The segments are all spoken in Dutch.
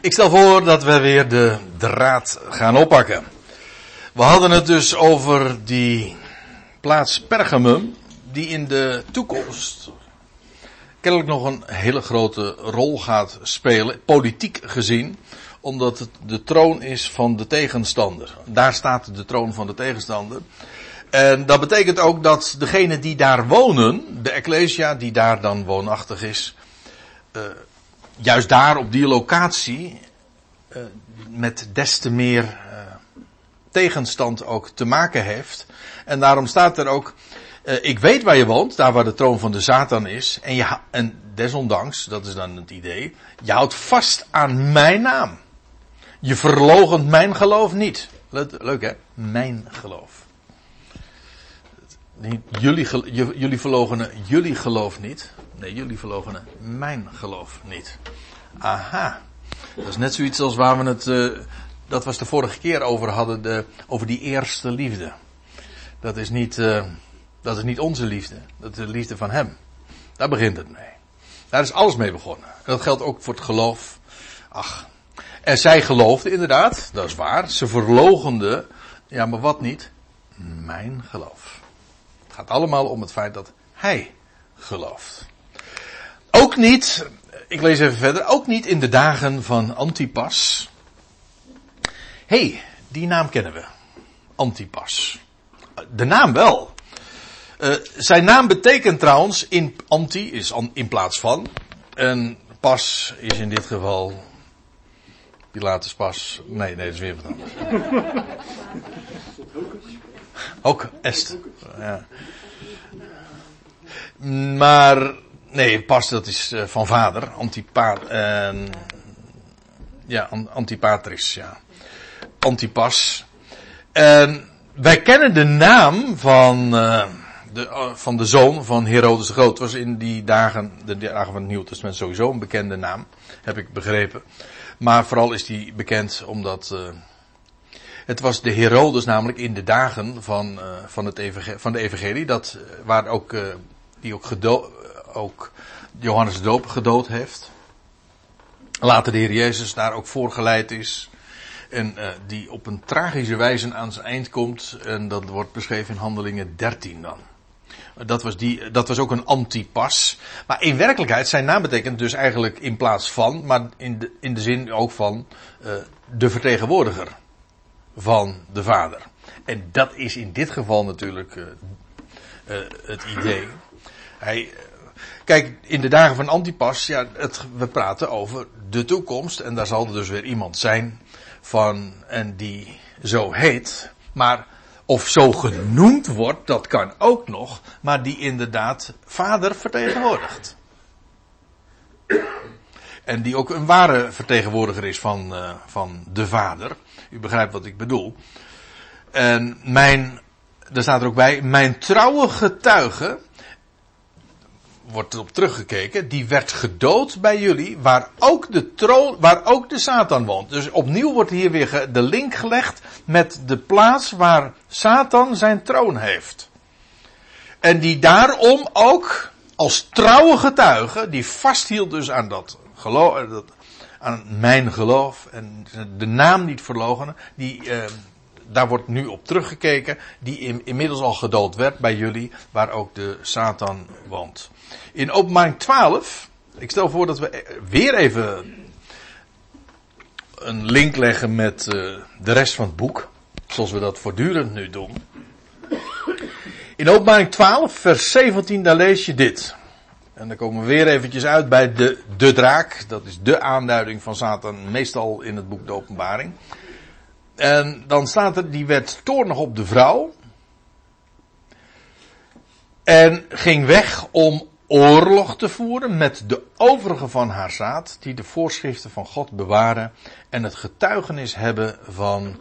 Ik stel voor dat we weer de draad gaan oppakken. We hadden het dus over die plaats Pergamum, die in de toekomst kennelijk nog een hele grote rol gaat spelen, politiek gezien, omdat het de troon is van de tegenstander. Daar staat de troon van de tegenstander. En dat betekent ook dat degenen die daar wonen, de Ecclesia die daar dan woonachtig is, uh, juist daar op die locatie uh, met des te meer uh, tegenstand ook te maken heeft. En daarom staat er ook, ik weet waar je woont, daar waar de troon van de Satan is. En, je, en desondanks, dat is dan het idee, je houdt vast aan mijn naam. Je verlogent mijn geloof niet. Leuk hè? Mijn geloof. Jullie, jullie verlogenen jullie geloof niet. Nee, jullie verlogenen mijn geloof niet. Aha. Dat is net zoiets als waar we het, uh, dat was de vorige keer over hadden, de, over die eerste liefde. Dat is niet, uh, dat is niet onze liefde. Dat is de liefde van hem. Daar begint het mee. Daar is alles mee begonnen. En dat geldt ook voor het geloof. Ach. En zij geloofde inderdaad, dat is waar. Ze verlogende, ja maar wat niet? Mijn geloof. Het gaat allemaal om het feit dat hij gelooft. Ook niet, ik lees even verder, ook niet in de dagen van Antipas. Hey, die naam kennen we. Antipas. De naam wel. Uh, zijn naam betekent trouwens in anti is in plaats van. En pas is in dit geval Pilatus pas. Nee, nee, dat is weer wat anders. Ook est. Ja. Maar Nee, pas dat is uh, van vader. Antipa uh, ja, antipatris, ja. Antipas. En wij kennen de naam van, uh, de, van de zoon van Herodes de Groot. was in die dagen, de dagen van het Nieuw Testament sowieso een bekende naam. Heb ik begrepen. Maar vooral is die bekend omdat... Het was de Herodes namelijk in de dagen van, van, het van de evangelie. Dat, waar ook, die ook gedood ook Johannes de Doop gedood heeft. Later de Heer Jezus daar ook voorgeleid is. En uh, die op een tragische wijze aan zijn eind komt. En dat wordt beschreven in Handelingen 13 dan. Dat was, die, dat was ook een antipas. Maar in werkelijkheid, zijn naam betekent dus eigenlijk in plaats van, maar in de, in de zin ook van uh, de vertegenwoordiger van de Vader. En dat is in dit geval natuurlijk uh, het idee. Hij, Kijk, in de dagen van Antipas, ja, het, we praten over de toekomst. En daar zal er dus weer iemand zijn van, en die zo heet. Maar, of zo genoemd wordt, dat kan ook nog. Maar die inderdaad vader vertegenwoordigt. En die ook een ware vertegenwoordiger is van, uh, van de vader. U begrijpt wat ik bedoel. En mijn, daar staat er ook bij, mijn trouwe getuige wordt erop teruggekeken, die werd gedood bij jullie, waar ook de troon, waar ook de Satan woont. Dus opnieuw wordt hier weer de link gelegd met de plaats waar Satan zijn troon heeft. En die daarom ook als trouwe getuige, die vasthield dus aan dat geloof, aan mijn geloof en de naam niet verlogenen, die, eh, daar wordt nu op teruggekeken, die in, inmiddels al gedood werd bij jullie, waar ook de Satan woont. In openbaring 12, ik stel voor dat we weer even een link leggen met uh, de rest van het boek, zoals we dat voortdurend nu doen. In openbaring 12, vers 17, daar lees je dit. En dan komen we weer eventjes uit bij de, de draak. Dat is de aanduiding van Satan, meestal in het boek de openbaring. En dan staat er, die werd toornig op de vrouw. En ging weg om oorlog te voeren met de overige van haar zaad, die de voorschriften van God bewaren en het getuigenis hebben van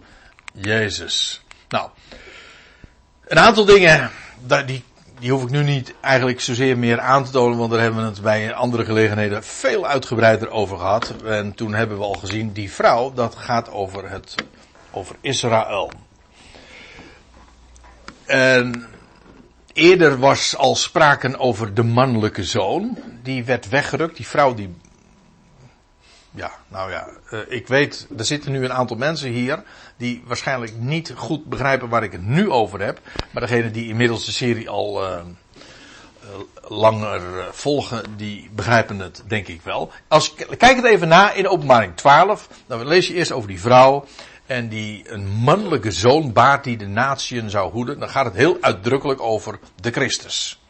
Jezus. Nou, een aantal dingen, die, die hoef ik nu niet eigenlijk zozeer meer aan te tonen, want daar hebben we het bij andere gelegenheden veel uitgebreider over gehad. En toen hebben we al gezien, die vrouw, dat gaat over het over Israël. En eerder was al sprake over de mannelijke zoon. Die werd weggerukt. Die vrouw die Ja, nou ja, uh, ik weet, er zitten nu een aantal mensen hier die waarschijnlijk niet goed begrijpen waar ik het nu over heb. Maar degene die inmiddels de serie al uh, langer volgen, die begrijpen het denk ik wel. Als, kijk het even na in openbaring 12, dan lees je eerst over die vrouw en die een mannelijke zoon baart die de natieën zou hoeden. Dan gaat het heel uitdrukkelijk over de Christus.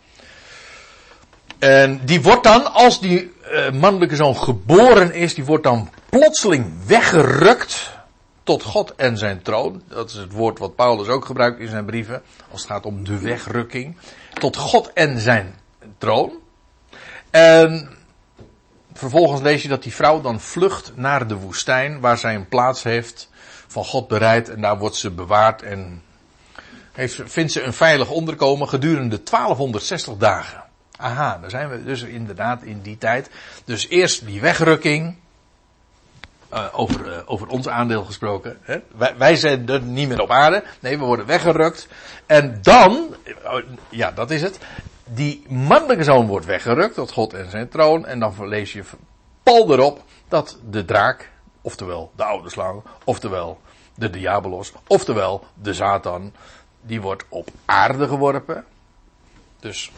En die wordt dan, als die uh, mannelijke zoon geboren is, die wordt dan plotseling weggerukt tot God en zijn troon. Dat is het woord wat Paulus ook gebruikt in zijn brieven, als het gaat om de wegrukking. Tot God en zijn troon. En vervolgens lees je dat die vrouw dan vlucht naar de woestijn, waar zij een plaats heeft van God bereid. En daar wordt ze bewaard en heeft, vindt ze een veilig onderkomen gedurende 1260 dagen. Aha, daar zijn we dus inderdaad in die tijd. Dus eerst die wegrukking. Uh, over, uh, over ons aandeel gesproken. Hè? Wij, wij, zijn er niet meer op aarde. Nee, we worden weggerukt. En dan, oh, ja, dat is het. Die mannelijke zoon wordt weggerukt tot God en zijn troon. En dan lees je pal erop dat de draak, oftewel de oude slang, oftewel de diabolos, oftewel de Satan, die wordt op aarde geworpen. Dus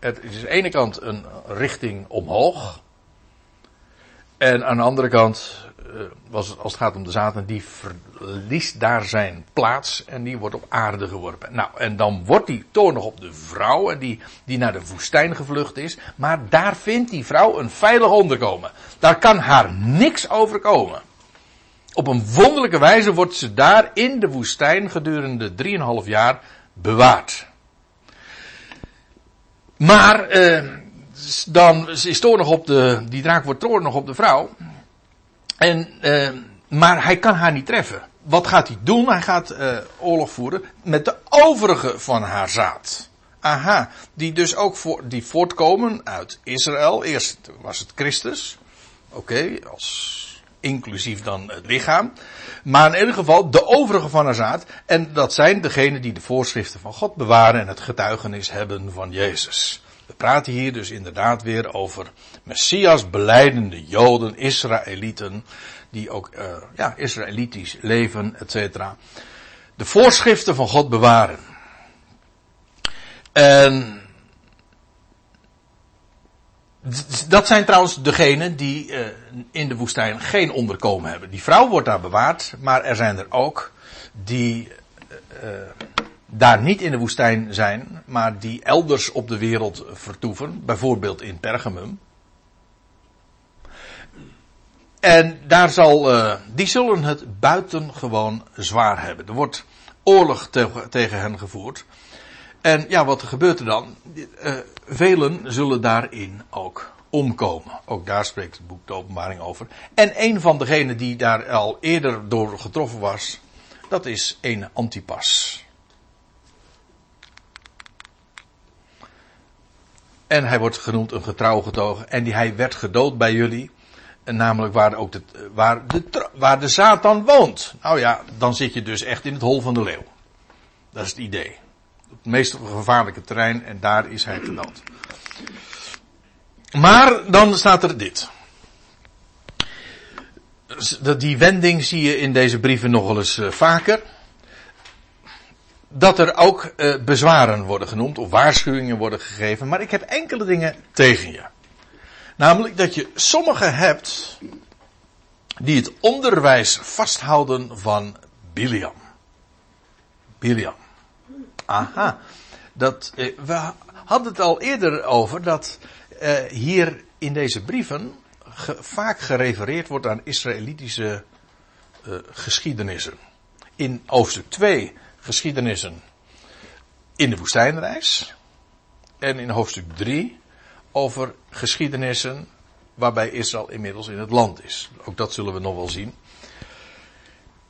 het is aan de ene kant een richting omhoog. En aan de andere kant, eh, als het gaat om de Satan, die verliest daar zijn plaats en die wordt op aarde geworpen. Nou, en dan wordt die toornig op de vrouw en die, die naar de woestijn gevlucht is. Maar daar vindt die vrouw een veilig onderkomen. Daar kan haar niks overkomen. Op een wonderlijke wijze wordt ze daar in de woestijn gedurende 3,5 jaar bewaard. Maar eh, dan is toornig op de, die draak wordt toornig op de vrouw. En, eh, maar hij kan haar niet treffen. Wat gaat hij doen? Hij gaat eh, oorlog voeren met de overige van haar zaad. Aha, die dus ook voor, die voortkomen uit Israël. Eerst was het Christus. Oké, als inclusief dan het lichaam. Maar in ieder geval de overige van haar zaad. En dat zijn degenen die de voorschriften van God bewaren en het getuigenis hebben van Jezus. We praten hier dus inderdaad weer over Messias beleidende Joden, Israëlieten, die ook uh, ja, Israëlitisch leven, etc. De voorschriften van God bewaren. En dat zijn trouwens degenen die uh, in de woestijn geen onderkomen hebben. Die vrouw wordt daar bewaard, maar er zijn er ook die uh, daar niet in de woestijn zijn, maar die elders op de wereld vertoeven, bijvoorbeeld in Pergamum. En daar zal, die zullen het buitengewoon zwaar hebben. Er wordt oorlog te tegen hen gevoerd. En ja, wat gebeurt er dan? Uh, velen zullen daarin ook omkomen. Ook daar spreekt het boek de openbaring over. En een van degenen die daar al eerder door getroffen was, dat is een Antipas. En hij wordt genoemd een getrouw getogen. En die, hij werd gedood bij jullie. En namelijk waar, ook de, waar, de, waar de Satan woont. Nou ja, dan zit je dus echt in het hol van de leeuw. Dat is het idee het meest gevaarlijke terrein en daar is hij gedood. Maar dan staat er dit. Die wending zie je in deze brieven nog wel eens eh, vaker. Dat er ook eh, bezwaren worden genoemd of waarschuwingen worden gegeven. Maar ik heb enkele dingen tegen je. Namelijk dat je sommigen hebt die het onderwijs vasthouden van Biliam. Biliam. Aha. Dat, eh, we hadden het al eerder over dat eh, hier in deze brieven vaak gerefereerd wordt aan Israëlitische eh, geschiedenissen. In hoofdstuk 2 geschiedenissen in de woestijnreis. En in hoofdstuk 3 over geschiedenissen waarbij Israël inmiddels in het land is. Ook dat zullen we nog wel zien.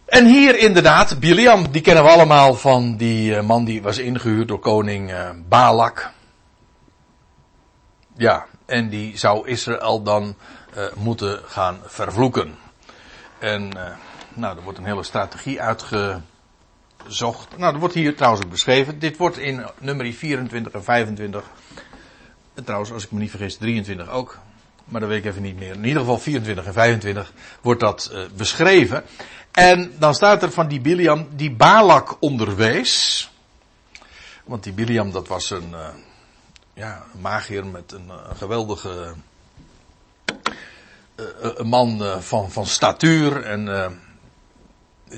En hier inderdaad, Biliam, die kennen we allemaal van die eh, man die was ingehuurd door koning uh, Balak. Ja, en die zou Israël dan uh, moeten gaan vervloeken. En nou, er wordt een hele strategie uitgezocht. Nou, dat wordt hier trouwens ook beschreven. Dit wordt in nummer 24 en 25. En trouwens, als ik me niet vergis, 23 ook maar dat weet ik even niet meer. In ieder geval 24 en 25 wordt dat beschreven. En dan staat er van die Biliam die Balak onderwees. Want die Biliam dat was een, uh, ja, een magier met een, een geweldige uh, een man van, van statuur en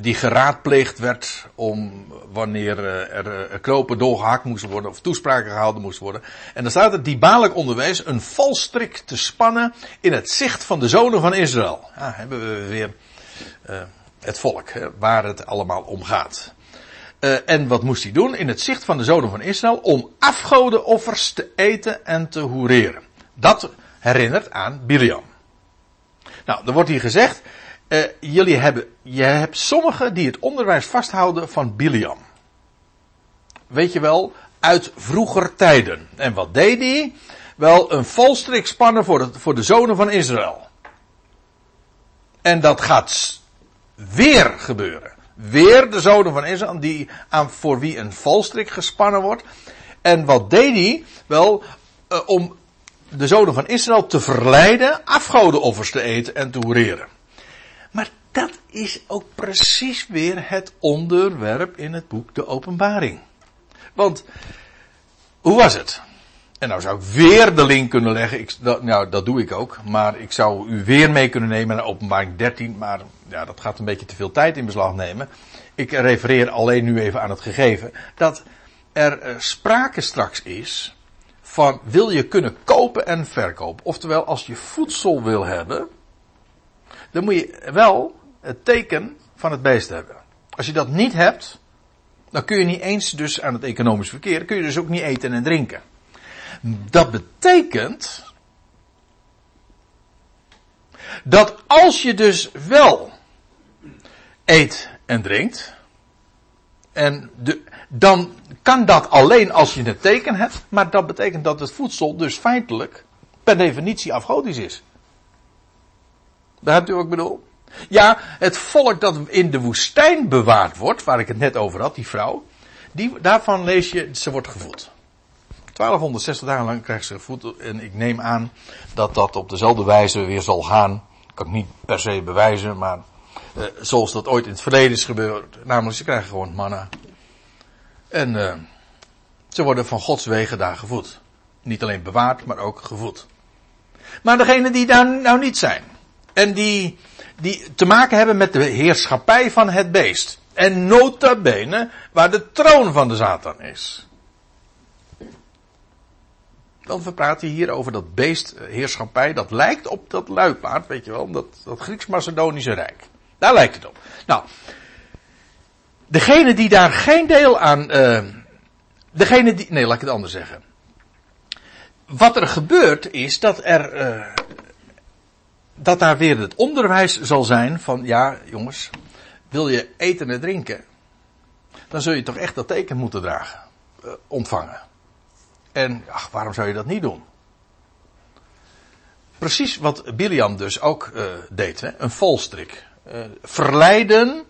die geraadpleegd werd om wanneer er knopen doorgehakt moesten worden of toespraken gehouden moesten worden. En dan staat er die Balak onderwijs een valstrik te spannen in het zicht van de zonen van Israël. Ja, hebben we weer het volk, waar het allemaal om gaat. Uh, en wat moest hij doen? In het zicht van de zonen van Israël om afgodenoffers te eten en te hoereren. Dat herinnert aan Biliam. Nou, er wordt hier gezegd, uh, jullie hebben, je hebt sommigen die het onderwijs vasthouden van Biliam. Weet je wel, uit vroeger tijden. En wat deed hij? Wel een volstrik spannen voor voor de zonen van Israël. En dat gaat weer gebeuren. Weer de zonen van Israël, die, aan, voor wie een valstrik gespannen wordt. En wat deed hij? Wel, uh, om de zonen van Israël te verleiden afgodenoffers te eten en te hoereren. Maar dat is ook precies weer het onderwerp in het boek De Openbaring. Want, hoe was het? En nou zou ik weer de link kunnen leggen. Ik, nou, dat doe ik ook. Maar ik zou u weer mee kunnen nemen naar openbaring 13. Maar ja, dat gaat een beetje te veel tijd in beslag nemen. Ik refereer alleen nu even aan het gegeven. Dat er uh, sprake straks is van wil je kunnen kopen en verkopen. Oftewel, als je voedsel wil hebben. Dan moet je wel het teken van het beest hebben. Als je dat niet hebt. Dan kun je niet eens dus aan het economisch verkeer. kun je dus ook niet eten en drinken. Dat betekent dat als je dus wel eet en drinkt, en de, dan kan dat alleen als je het teken hebt, maar dat betekent dat het voedsel dus feitelijk per definitie afgodisch is. Hebt u wat ik bedoel? Ja, het volk dat in de woestijn bewaard wordt, waar ik het net over had, die vrouw, die, daarvan lees je, ze wordt gevoed. 1260 dagen lang krijgt ze voedsel. En ik neem aan dat dat op dezelfde wijze weer zal gaan. Kan ik niet per se bewijzen, maar uh, zoals dat ooit in het verleden is gebeurd. Namelijk, ze krijgen gewoon manna. En uh, ze worden van Gods wegen daar gevoed. Niet alleen bewaard, maar ook gevoed. Maar degenen die daar nou niet zijn. En die, die te maken hebben met de heerschappij van het beest. En nota bene waar de troon van de Satan is. Want we praten hier over dat beestheerschappij. Dat lijkt op dat luipaard, weet je wel. Dat, dat Grieks-Macedonische Rijk. Daar lijkt het op. Nou. Degene die daar geen deel aan. Uh, degene die. Nee, laat ik het anders zeggen. Wat er gebeurt is dat er. Uh, dat daar weer het onderwijs zal zijn van. Ja, jongens. Wil je eten en drinken. Dan zul je toch echt dat teken moeten dragen. Uh, ontvangen. En ach, waarom zou je dat niet doen? Precies wat Biliam dus ook deed, hè? een volstrik. Uh, verleiden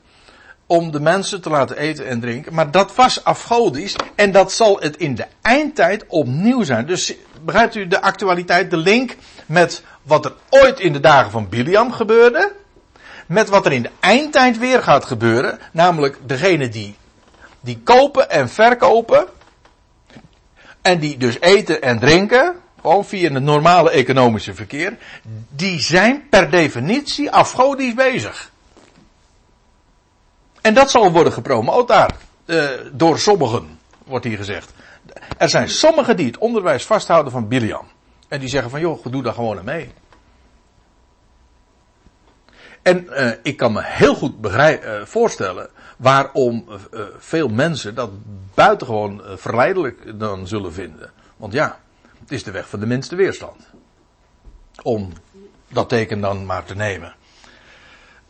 om de mensen te laten eten en drinken. Maar dat was afgodisch en dat zal het in de eindtijd opnieuw zijn. Dus begrijpt u de actualiteit, de link met wat er ooit in de dagen van Biliam gebeurde. Met wat er in de eindtijd weer gaat gebeuren. Namelijk degene die, die kopen en verkopen en die dus eten en drinken, gewoon via het normale economische verkeer, die zijn per definitie afgodisch bezig. En dat zal worden gepromoot daar, uh, door sommigen, wordt hier gezegd. Er zijn sommigen die het onderwijs vasthouden van Biliam. En die zeggen van joh, doe daar gewoon mee. En uh, ik kan me heel goed begrijp, uh, voorstellen waarom veel mensen dat buitengewoon verleidelijk dan zullen vinden. Want ja, het is de weg van de minste weerstand. Om dat teken dan maar te nemen.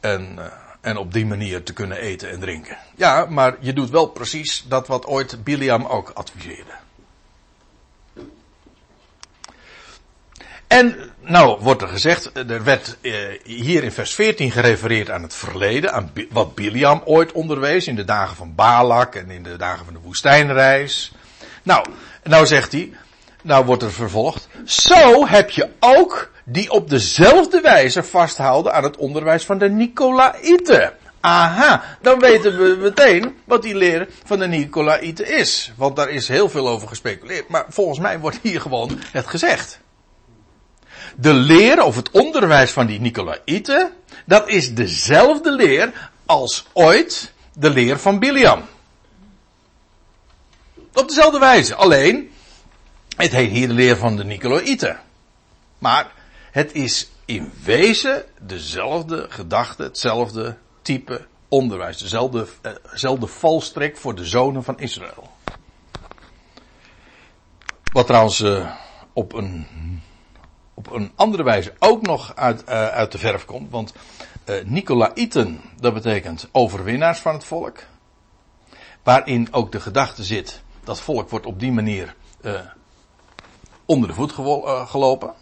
En, en op die manier te kunnen eten en drinken. Ja, maar je doet wel precies dat wat ooit Biliam ook adviseerde. En nou wordt er gezegd, er werd eh, hier in vers 14 gerefereerd aan het verleden, aan wat Biliam ooit onderwees in de dagen van Balak en in de dagen van de woestijnreis. Nou, nou zegt hij, nou wordt er vervolgd, zo heb je ook die op dezelfde wijze vasthouden aan het onderwijs van de Nicolaïten. Aha, dan weten we meteen wat die leer van de Nicolaïten is. Want daar is heel veel over gespeculeerd. Maar volgens mij wordt hier gewoon het gezegd. De leer of het onderwijs van die Nicolaïten, dat is dezelfde leer als ooit de leer van Biliam. Op dezelfde wijze. Alleen, het heet hier de leer van de Nicolaïten. Maar het is in wezen dezelfde gedachte, hetzelfde type onderwijs. Dezelfde, uh, dezelfde valstrik voor de zonen van Israël. Wat trouwens uh, op, een, op een andere wijze ook nog uit, uh, uit de verf komt. Want Nicolaïten, dat betekent overwinnaars van het volk. Waarin ook de gedachte zit, dat volk wordt op die manier onder de voet gelopen.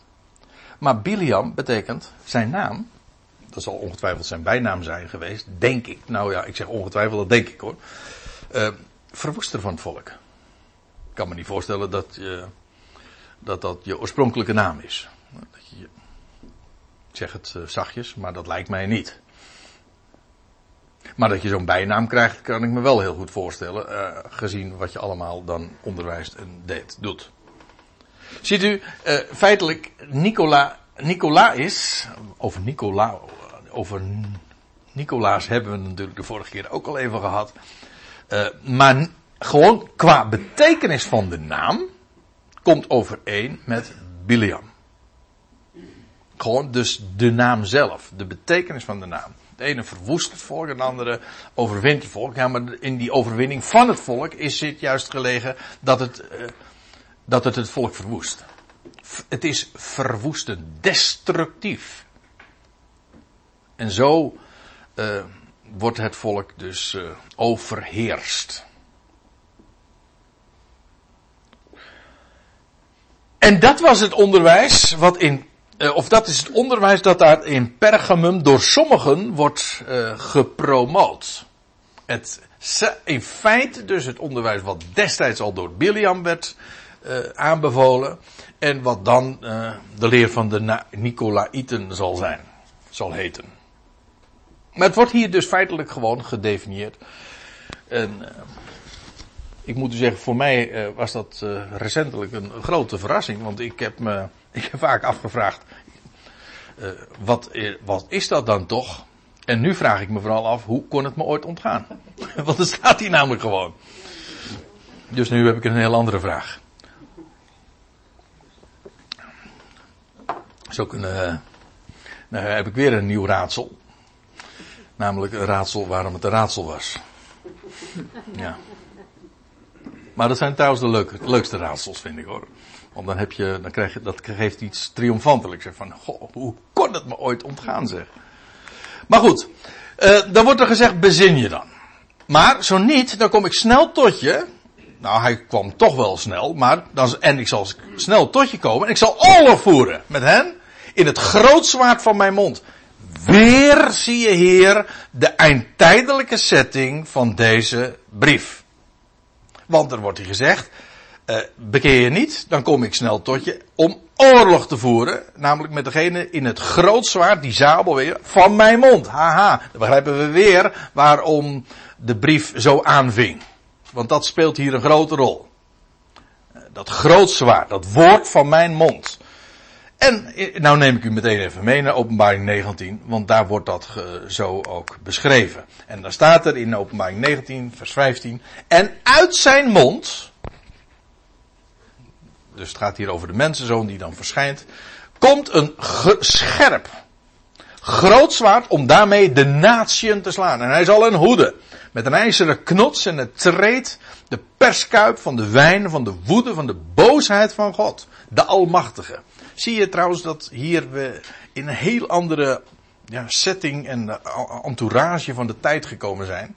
Maar Biliam betekent zijn naam dat zal ongetwijfeld zijn bijnaam zijn geweest, denk ik. Nou ja, ik zeg ongetwijfeld, dat denk ik hoor. Uh, verwoester van het volk. Ik kan me niet voorstellen dat, je, dat dat je oorspronkelijke naam is. Dat je, ik zeg het zachtjes, maar dat lijkt mij niet. Maar dat je zo'n bijnaam krijgt, kan ik me wel heel goed voorstellen, gezien wat je allemaal dan onderwijst en deed, doet. Ziet u, feitelijk, Nicola, is, over Nicola, over Nicolaas hebben we natuurlijk de vorige keer ook al even gehad. Uh, maar gewoon qua betekenis van de naam komt overeen met Biliam. Gewoon dus de naam zelf, de betekenis van de naam. De ene verwoest het volk en de andere overwint het volk. Ja, maar in die overwinning van het volk is het juist gelegen dat het, uh, dat het het volk verwoest. Het is verwoestend, destructief. En zo uh, wordt het volk dus uh, overheerst. En dat was het onderwijs wat in, uh, of dat is het onderwijs dat daar in Pergamum door sommigen wordt gepromoot. Het, in feite dus het onderwijs wat destijds al door Biliam werd aanbevolen. En wat dan de leer van de Nicolaïten zal zijn, zal heten. Maar het wordt hier dus feitelijk gewoon gedefinieerd. En uh, ik moet u zeggen, voor mij was dat recentelijk een, een, grote verrassing. Want ik heb me ik heb vaak afgevraagd, wat, wat is dat dan toch? En nu vraag ik me vooral af, hoe kon het me ooit ontgaan? want het staat hier namelijk gewoon. Dus nu heb ik een heel andere vraag. Zo kunnen, nou heb ik weer een nieuw raadsel. Namelijk een raadsel waarom het een raadsel was. Ja. Maar dat zijn trouwens de leukste raadsels, vind ik hoor. Want dan heb je, dan krijg je, dat geeft iets triomfantelijks. Van, goh, hoe kon het me ooit ontgaan zeg. Maar goed, uh, dan wordt er gezegd, bezin je dan. Maar zo niet, dan kom ik snel tot je. Nou, hij kwam toch wel snel, maar dan, en ik zal snel tot je komen en ik zal oorlog voeren met hen in het grootzwaard van mijn mond. Weer zie je hier de eindtijdelijke setting van deze brief. Want er wordt hier gezegd, uh, bekeer je niet, dan kom ik snel tot je om oorlog te voeren. Namelijk met degene in het grootzwaard, die zabel weer, van mijn mond. Haha, dan begrijpen we weer waarom de brief zo aanving. Want dat speelt hier een grote rol. Dat grootzwaard, dat woord van mijn mond. En nou neem ik u meteen even mee naar openbaring 19, want daar wordt dat zo ook beschreven. En daar staat er in openbaring 19, vers 15, en uit zijn mond, dus het gaat hier over de mensenzoon die dan verschijnt, komt een scherp, groot zwaard om daarmee de natieën te slaan. En hij zal een hoede met een ijzeren knots en het treedt de perskuip van de wijn van de woede van de boosheid van God, de Almachtige. Zie je trouwens dat hier we in een heel andere ja, setting en entourage van de tijd gekomen zijn.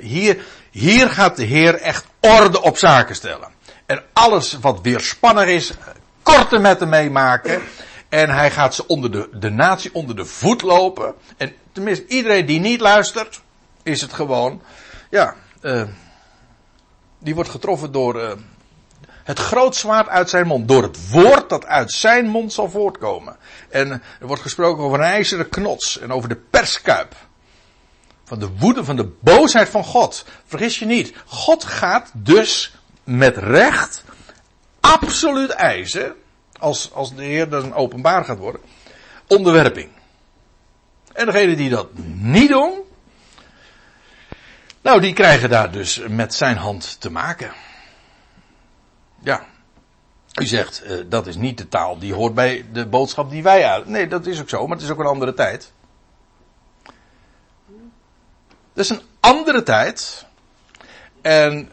Hier, hier gaat de Heer echt orde op zaken stellen. En alles wat weerspannig is, korte met hem meemaken. En hij gaat ze onder de, de natie onder de voet lopen. En tenminste, iedereen die niet luistert, is het gewoon, ja, uh, die wordt getroffen door uh, Het groot zwaard uit zijn mond. Door het woord dat uit zijn mond zal voortkomen. En er wordt gesproken over een ijzeren knots. En over de perskuip. Van de woede, van de boosheid van God. Vergis je niet. God gaat dus met recht absoluut eisen. Als, als de Heer dan openbaar gaat worden. Onderwerping. En degenen die dat niet doen. Nou, die krijgen daar dus met zijn hand te maken. Ja. U zegt, uh, dat is niet de taal die hoort bij de boodschap die wij uit. Nee, dat is ook zo, maar het is ook een andere tijd. Dat is een andere tijd. En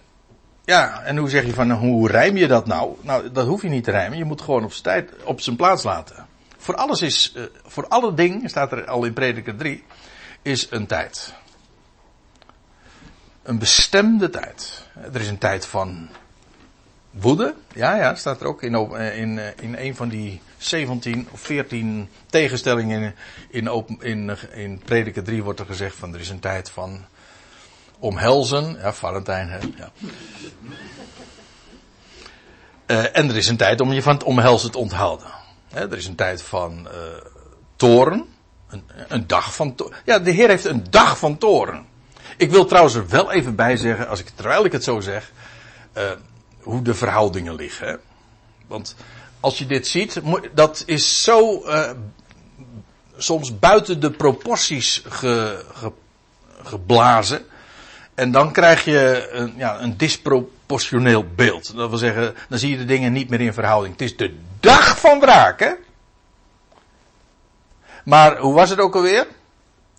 ja, en hoe zeg je van, hoe rijm je dat nou? Nou, dat hoef je niet te rijmen. Je moet gewoon op zijn, tijd, op zijn plaats laten. Voor alles is, uh, voor alle dingen, staat er al in prediker 3, is een tijd. Een bestemde tijd. Er is een tijd van woede. Ja, ja, staat er ook in, eh, in, eh, in een van die 17 of 14 tegenstellingen in, in, in, in prediker 3 wordt er gezegd van er is een tijd van omhelzen. Ja, Valentijn, hè. Ja. En er is een tijd om je van het omhelzen te onthouden. Er is een tijd van uh, toren. Een, een, dag van toren. Ja, de Heer heeft een dag van toren. Ik wil trouwens er wel even bij zeggen, als ik, terwijl ik het zo zeg, uh, hoe de verhoudingen liggen. Hè? Want als je dit ziet, dat is zo soms buiten de proporties ge, ge, geblazen. En dan krijg je een, ja, een disproportioneel beeld. Dat wil zeggen, dan zie je de dingen niet meer in verhouding. Het is de dag van wraak, hè? Maar hoe was het ook alweer?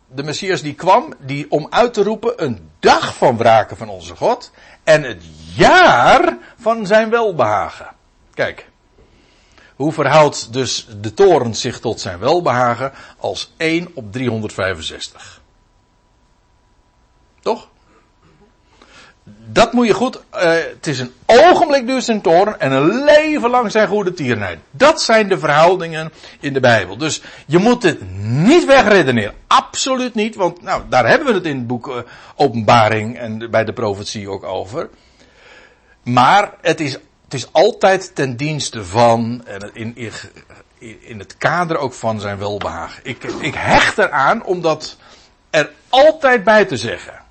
De Messias die kwam, die om uit te roepen een dag van wraken van onze God. En het jaar van zijn welbehagen. Kijk. Hoe verhoudt dus de toren zich tot zijn welbehagen als 1 op 365? Toch? Dat moet je goed. Uh, het is een ogenblik duurt zijn toren en een leven lang zijn goede tierenheid. Dat zijn de verhoudingen in de Bijbel. Dus je moet het niet wegredeneren. Absoluut niet, want nou, daar hebben we het in het boek uh, Openbaring en bij de profetie ook over. Maar het is, het is altijd ten dienste van, in, in, in het kader ook van zijn welbehagen. Ik, ik hecht eraan om dat er altijd bij te zeggen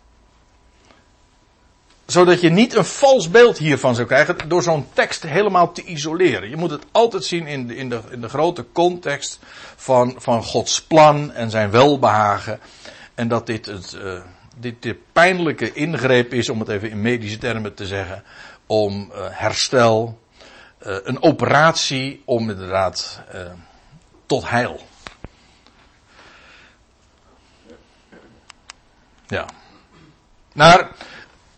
zodat je niet een vals beeld hiervan zou krijgen door zo'n tekst helemaal te isoleren. Je moet het altijd zien in de, in de, in de grote context van, van Gods plan en zijn welbehagen. En dat dit, het, uh, dit de pijnlijke ingreep is, om het even in medische termen te zeggen, om uh, herstel, uh, een operatie om inderdaad tot heil. Ja. Naar,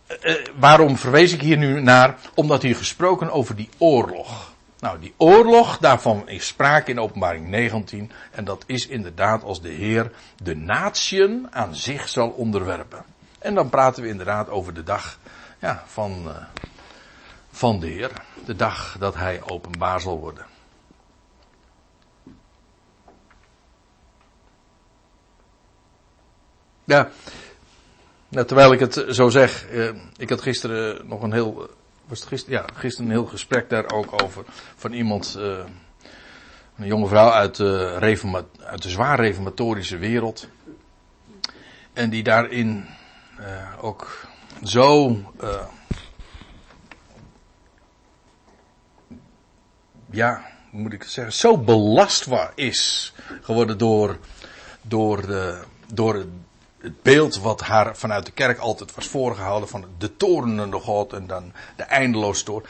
uh, waarom verwees ik hier nu naar? Omdat hier gesproken over die oorlog. Nou, die oorlog, daarvan is sprake in openbaring 19. En dat is inderdaad als de Heer de natieën aan zich zal onderwerpen. En dan praten we inderdaad over de dag ja, van, uh, van de Heer. De dag dat Hij openbaar zal worden. Ja, nou, terwijl ik het zo zeg, eh, ik had gisteren nog een heel, was het gisteren, ja, gisteren een heel gesprek daar ook over van iemand, eh, een jonge vrouw uit de, uit de zwaar reformatorische wereld. En die daarin ook zo, ja, hoe moet ik het zeggen, zo belastbaar is geworden door, door, door beeld wat haar vanuit de kerk altijd was voorgehouden van de torenende God en dan de eindeloos toren.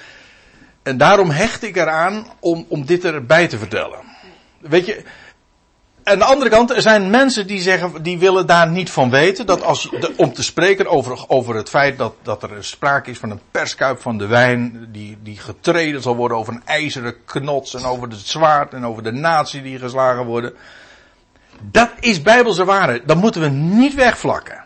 En daarom hecht ik eraan om, om dit erbij te vertellen. Weet je, aan de andere kant, er zijn mensen die zeggen, die willen daar niet van weten. Dat als, om te spreken over, over het feit dat, dat er sprake is van een perskuip van de wijn, die, die getreden zal worden over een ijzeren knots en over het zwaard en over de natie die geslagen worden. Dat is bijbelse waarheid. Dat moeten we niet wegvlakken.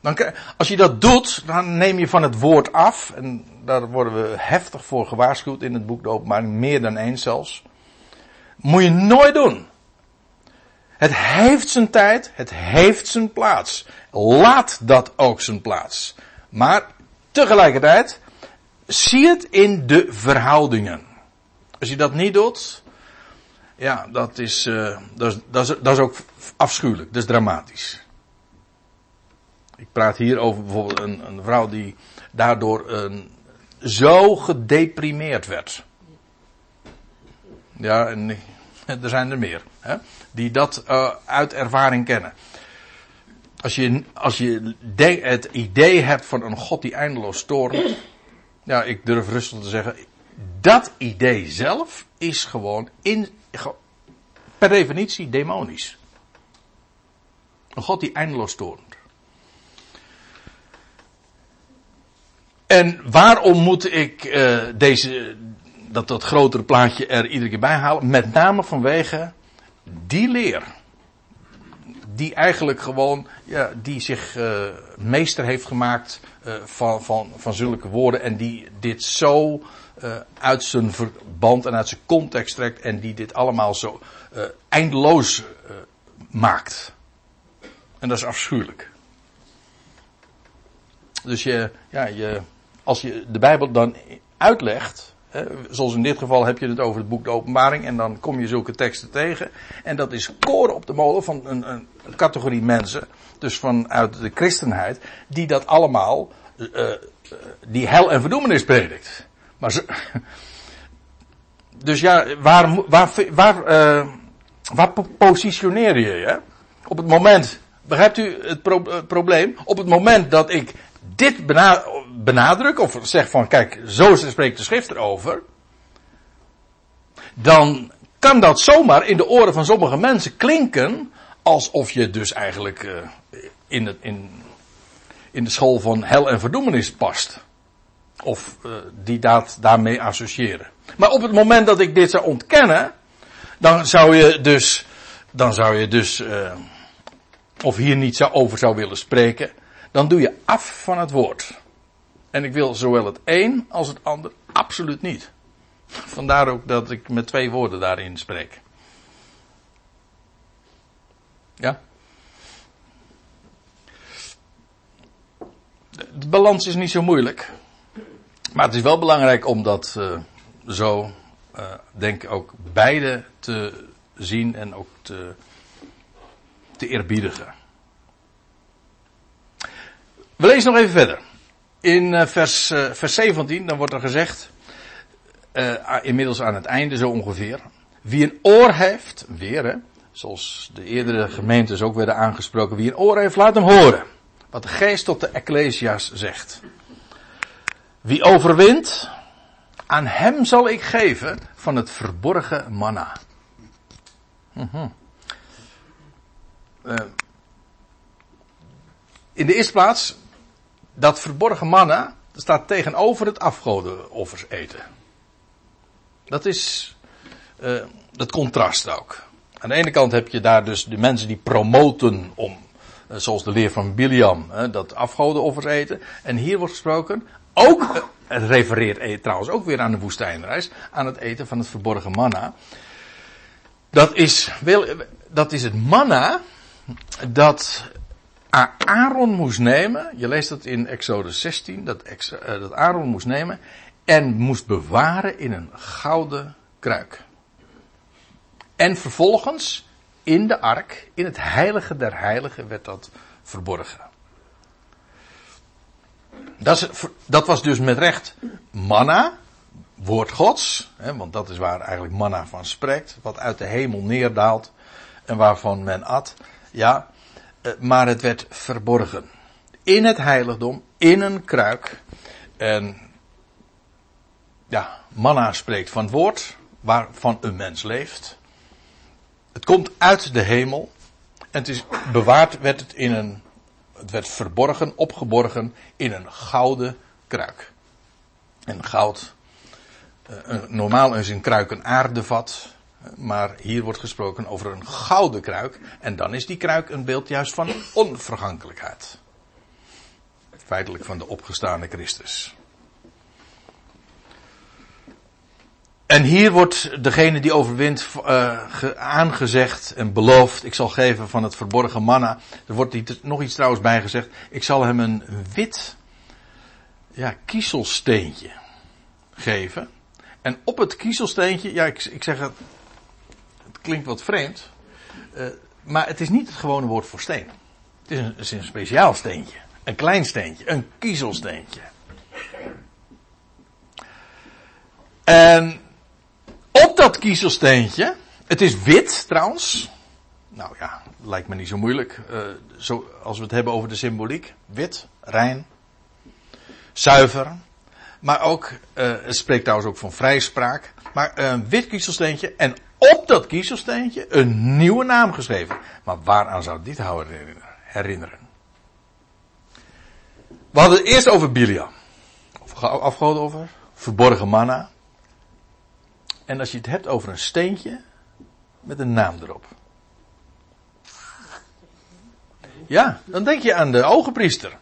Dan, als je dat doet, dan neem je van het woord af. En daar worden we heftig voor gewaarschuwd in het boek de openbaring. Meer dan eens zelfs. Moet je nooit doen. Het heeft zijn tijd. Het heeft zijn plaats. Laat dat ook zijn plaats. Maar tegelijkertijd. zie het in de verhoudingen. Als je dat niet doet, ja, dat is, uh, dat, is, dat, is, dat is ook afschuwelijk, dat is dramatisch. Ik praat hier over bijvoorbeeld een, een vrouw die daardoor een, zo gedeprimeerd werd. Ja, en er zijn er meer. Hè, die dat uh, uit ervaring kennen. Als je, als je het idee hebt van een God die eindeloos toornt. Ja, ik durf rustig te zeggen. Dat idee zelf is gewoon in, per definitie demonisch. Een God die eindeloos toornt. En waarom moet ik uh, deze, dat, dat grotere plaatje er iedere keer bij halen? Met name vanwege die leer. Die eigenlijk gewoon, ja, die zich uh, meester heeft gemaakt uh, van, van, van zulke woorden. En die dit zo uit zijn verband en uit zijn context trekt. En die dit allemaal zo eindeloos maakt. En dat is afschuwelijk. Dus je, ja, je, als je de Bijbel dan uitlegt, hè, zoals in dit geval heb je het over het boek de Openbaring, en dan kom je zulke teksten tegen. En dat is koren op de molen van een, een categorie mensen, dus vanuit de christenheid, die dat allemaal, uh, die hel en verdoemenis predikt. Maar ze, dus ja, waar, waar, waar, uh, waar positioneer je je? Op het moment, begrijpt u het, het probleem? Op het moment dat ik dit benadruk, of zeg van kijk, zo spreekt de schrift erover, dan kan dat zomaar in de oren van sommige mensen klinken alsof je dus eigenlijk uh, in, het, in, in de school van hel en verdoemenis past. Of uh, die dat daarmee associëren. Maar op het moment dat ik dit zou ontkennen, dan zou je dus, dan zou je dus, uh, of hier niet zou, over zou willen spreken, dan doe je af van het woord. En ik wil zowel het een als het ander absoluut niet. Vandaar ook dat ik met twee woorden daarin spreek. Ja? De balans is niet zo moeilijk. Maar het is wel belangrijk om dat uh, zo, uh, denk ik, ook beide te zien en ook te, te eerbiedigen. We lezen nog even verder. In uh, vers, vers 17, dan wordt er gezegd, inmiddels aan het einde zo ongeveer, wie een oor heeft, weer hè, zoals de eerdere gemeentes ook werden aangesproken, wie een oor heeft, laat hem horen. Wat de geest tot de Ecclesia's zegt. Wie overwint, aan hem zal ik geven van het verborgen manna. Mm -hmm. in de eerste plaats dat verborgen manna staat tegenover het afgodenoffers eten. Dat is uh, het contrast ook. Aan de ene kant heb je daar dus de mensen die promoten om, uh, zoals de leer van Biliam, dat afgodenoffers eten. En hier wordt gesproken, ook, het refereert trouwens ook weer aan de woestijnreis, aan het eten van het verborgen manna. Dat is, dat is het manna dat Aaron moest nemen, je leest dat in Exodus 16, dat, dat Aaron moest nemen en moest bewaren in een gouden kruik. En vervolgens in de ark, in het heilige der heiligen, werd dat verborgen. Dat, dat was dus met recht manna, woord gods, hè, want dat is waar eigenlijk manna van spreekt, wat uit de hemel neerdaalt en waarvan men at. Ja, eh, maar het werd verborgen. In het heiligdom, in een kruik. En ja, manna spreekt van het woord waarvan een mens leeft. Het komt uit de hemel. En het is bewaard, werd het in een, het werd verborgen, opgeborgen in een gouden kruik. En goud, eh, normaal is een kruik een aardevat. Maar hier wordt gesproken over een gouden kruik. En dan is die kruik een beeld juist van onvergankelijkheid. Feitelijk van de opgestane Christus. En hier wordt degene die overwint uh, aangezegd en beloofd. Ik zal geven van het verborgen manna. Er wordt nog iets trouwens bij gezegd. Ik zal hem een wit ja, kiezelsteentje. geven. En op het kiezelsteentje, ja, ik, ik zeg het, het klinkt wat vreemd, uh, maar het is niet het gewone woord voor steen. Het is een, het is een speciaal steentje. Een klein steentje, een kiezelsteentje. En op dat kiezelsteentje, het is wit trouwens. Nou ja, lijkt me niet zo moeilijk. Uh, zo, als we het hebben over de symboliek. Wit, rein, zuiver. Maar ook, uh, het spreekt trouwens ook van vrijspraak. Maar een wit kiezelsteentje en op dat kiezelsteentje een nieuwe naam geschreven. Maar waaraan zou dit houden herinneren? We hadden het eerst over Bilia. Afgehouden over verborgen manna. En als je het hebt over een steentje met een naam erop. Ja, dan denk je aan de hoge priester.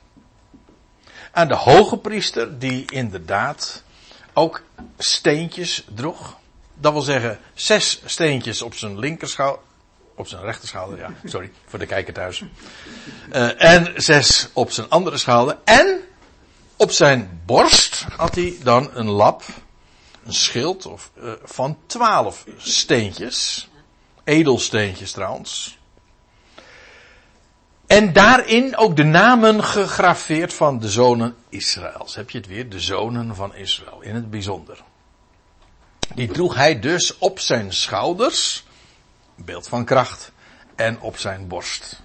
Aan de hoge priester die inderdaad ook steentjes droeg. Dat wil zeggen, zes steentjes op zijn linkerschouder. Op zijn rechterschouder, ja. Sorry, voor de kijker thuis. Uh, en zes op zijn andere schouder. En op zijn borst had hij dan een lap een schild of, uh, van twaalf steentjes. Edelsteentjes trouwens. En daarin ook de namen gegraveerd van de zonen Israëls. Heb je het weer? De zonen van Israël. In het bijzonder. Die droeg hij dus op zijn schouders. Beeld van kracht. En op zijn borst.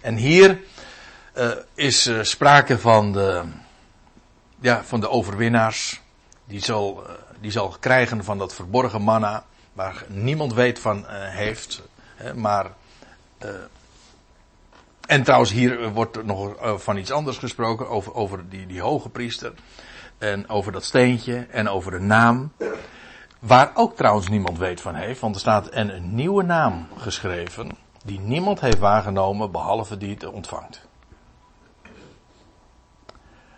En hier uh, is uh, sprake van de, ja, van de overwinnaars die zal, eh, die zal krijgen van dat verborgen manna, waar niemand weet van uh, heeft. Maar, uh, en trouwens, hier wordt nog van iets anders gesproken, over, over die, die hoge priester. En over dat steentje en over de naam. Waar ook trouwens niemand weet van heeft, want er staat en een nieuwe naam geschreven, die niemand heeft waargenomen behalve die het ontvangt.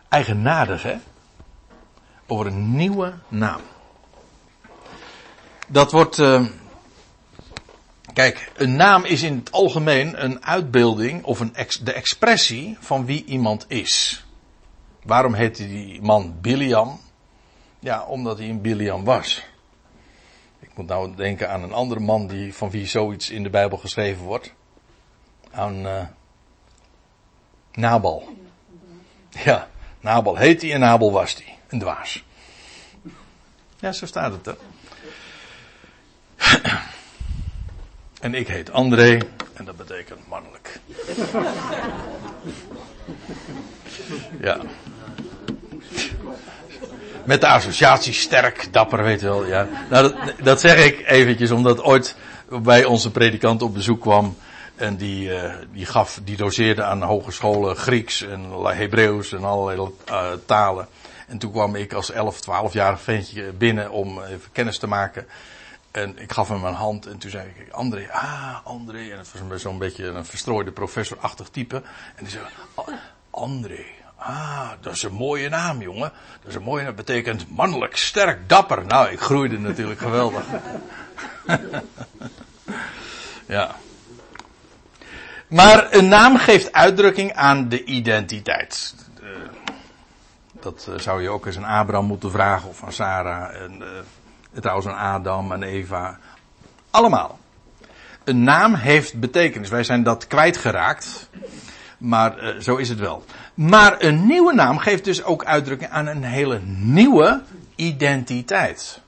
Eigenaardig, hè? Over een nieuwe naam. Dat wordt. Uh, kijk, een naam is in het algemeen een uitbeelding of een de expressie van wie iemand is. Waarom heette die man Biliam? Ja, omdat hij een Biliam was. Ik moet nou denken aan een andere man die, van wie zoiets in de Bijbel geschreven wordt. Aan uh, Nabal. Ja, Nabal heet hij en Nabal was hij. Een dwaas. Ja, zo staat het er. En ik heet André en dat betekent mannelijk. Ja. Met de associatie sterk, dapper, weet je wel. Ja. Nou, dat, zeg ik eventjes omdat ooit bij onze predikant op bezoek kwam. En die, uh, die gaf, die doseerde aan hogescholen Grieks en Hebreeuws en allerlei uh, talen. En toen kwam ik als 11, 12-jarig ventje binnen om even kennis te maken. En ik gaf hem een hand en toen zei ik, André, ah, André. En het was zo'n beetje een verstrooide professorachtig type. En die zei, André, ah, dat is een mooie naam, jongen. Dat is een mooie naam, betekent mannelijk, sterk, dapper. Nou, ik groeide natuurlijk geweldig. ja. Maar een naam geeft uitdrukking aan de identiteit. Dat uh, zou je ook eens aan Abraham moeten vragen of aan Sarah. En uh, trouwens aan Adam en Eva. Allemaal. Een naam heeft betekenis. Wij zijn dat kwijtgeraakt. Maar uh, zo is het wel. Maar een nieuwe naam geeft dus ook uitdrukking aan een hele nieuwe identiteit.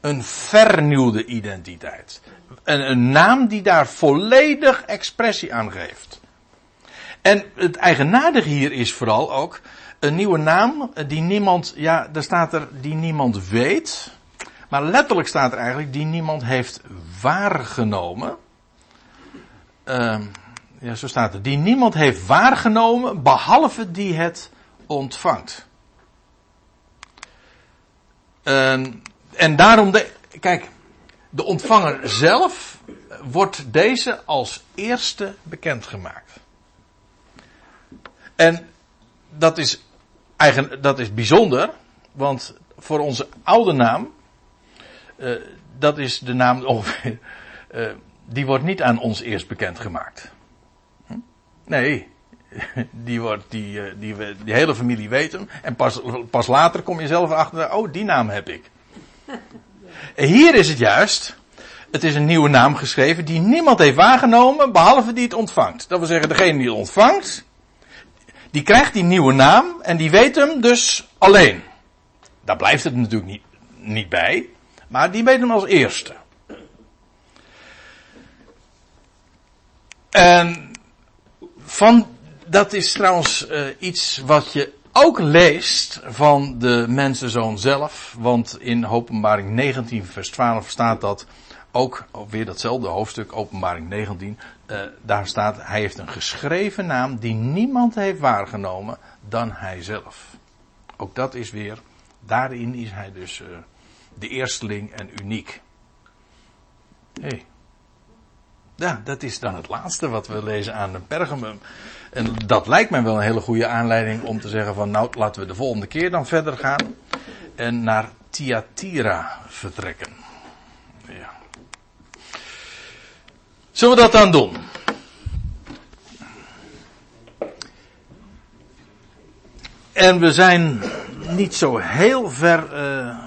Een vernieuwde identiteit. Een, een naam die daar volledig expressie aan geeft. En het eigenaardige hier is vooral ook een nieuwe naam die niemand, ja, daar staat er die niemand weet. Maar letterlijk staat er eigenlijk die niemand heeft waargenomen. Uh, ja, zo staat er. Die niemand heeft waargenomen behalve die het ontvangt. Uh, en daarom, de, kijk, de ontvanger zelf wordt deze als eerste bekendgemaakt. En dat is eigen, dat is bijzonder, want voor onze oude naam, uh, dat is de naam ongeveer, uh, die wordt niet aan ons eerst bekendgemaakt. Hm? Nee, die, wordt, die, eh, die, die, die hele familie weet hem. En pas, pas later kom je zelf achter, oh, die naam heb ik. Hier is het juist. Het is een nieuwe naam geschreven die niemand heeft waargenomen, behalve die het ontvangt. Dat wil zeggen, degene die het ontvangt, die krijgt die nieuwe naam en die weet hem dus alleen. Daar blijft het natuurlijk niet, niet bij, maar die weet hem als eerste. En van, dat is trouwens uh, iets wat je ook leest van de mensenzoon zelf. Want in openbaring 19 vers 12 staat dat ook, weer datzelfde hoofdstuk, openbaring 19. Uh, daar staat, hij heeft een geschreven naam die niemand heeft waargenomen dan hij zelf. Ook dat is weer, daarin is hij dus uh, de eersteling en uniek. Hey. Ja, dat is dan het laatste wat we lezen aan de Pergamum. En dat lijkt mij wel een hele goede aanleiding om te zeggen van nou laten we de volgende keer dan verder gaan. En naar Thyatira vertrekken. Zullen we dat dan doen? En we zijn niet zo heel ver, uh,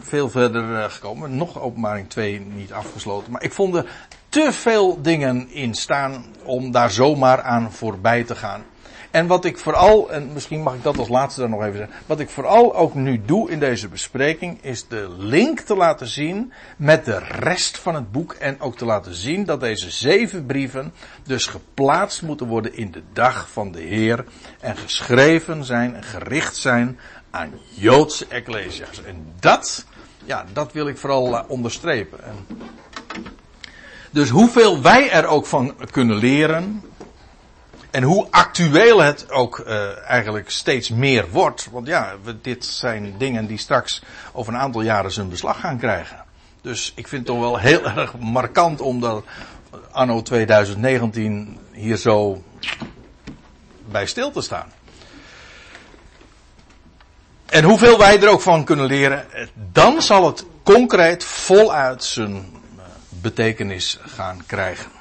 veel verder uh, gekomen. Nog openbaring 2 niet afgesloten. Maar ik vond er te veel dingen in staan om daar zomaar aan voorbij te gaan. En wat ik vooral, en misschien mag ik dat als laatste dan nog even zeggen, wat ik vooral ook nu doe in deze bespreking, is de link te laten zien met de rest van het boek en ook te laten zien dat deze zeven brieven dus geplaatst moeten worden in de dag van de Heer en geschreven zijn en gericht zijn aan Joodse ecclesia's. En dat, ja, dat wil ik vooral uh, onderstrepen. En dus hoeveel wij er ook van kunnen leren. En hoe actueel het ook uh, eigenlijk steeds meer wordt. Want ja, dit zijn dingen die straks over een aantal jaren zijn beslag gaan krijgen. Dus ik vind het toch wel heel erg markant om dat anno 2019 hier zo bij stil te staan. En hoeveel wij er ook van kunnen leren, dan zal het concreet voluit zijn betekenis gaan krijgen.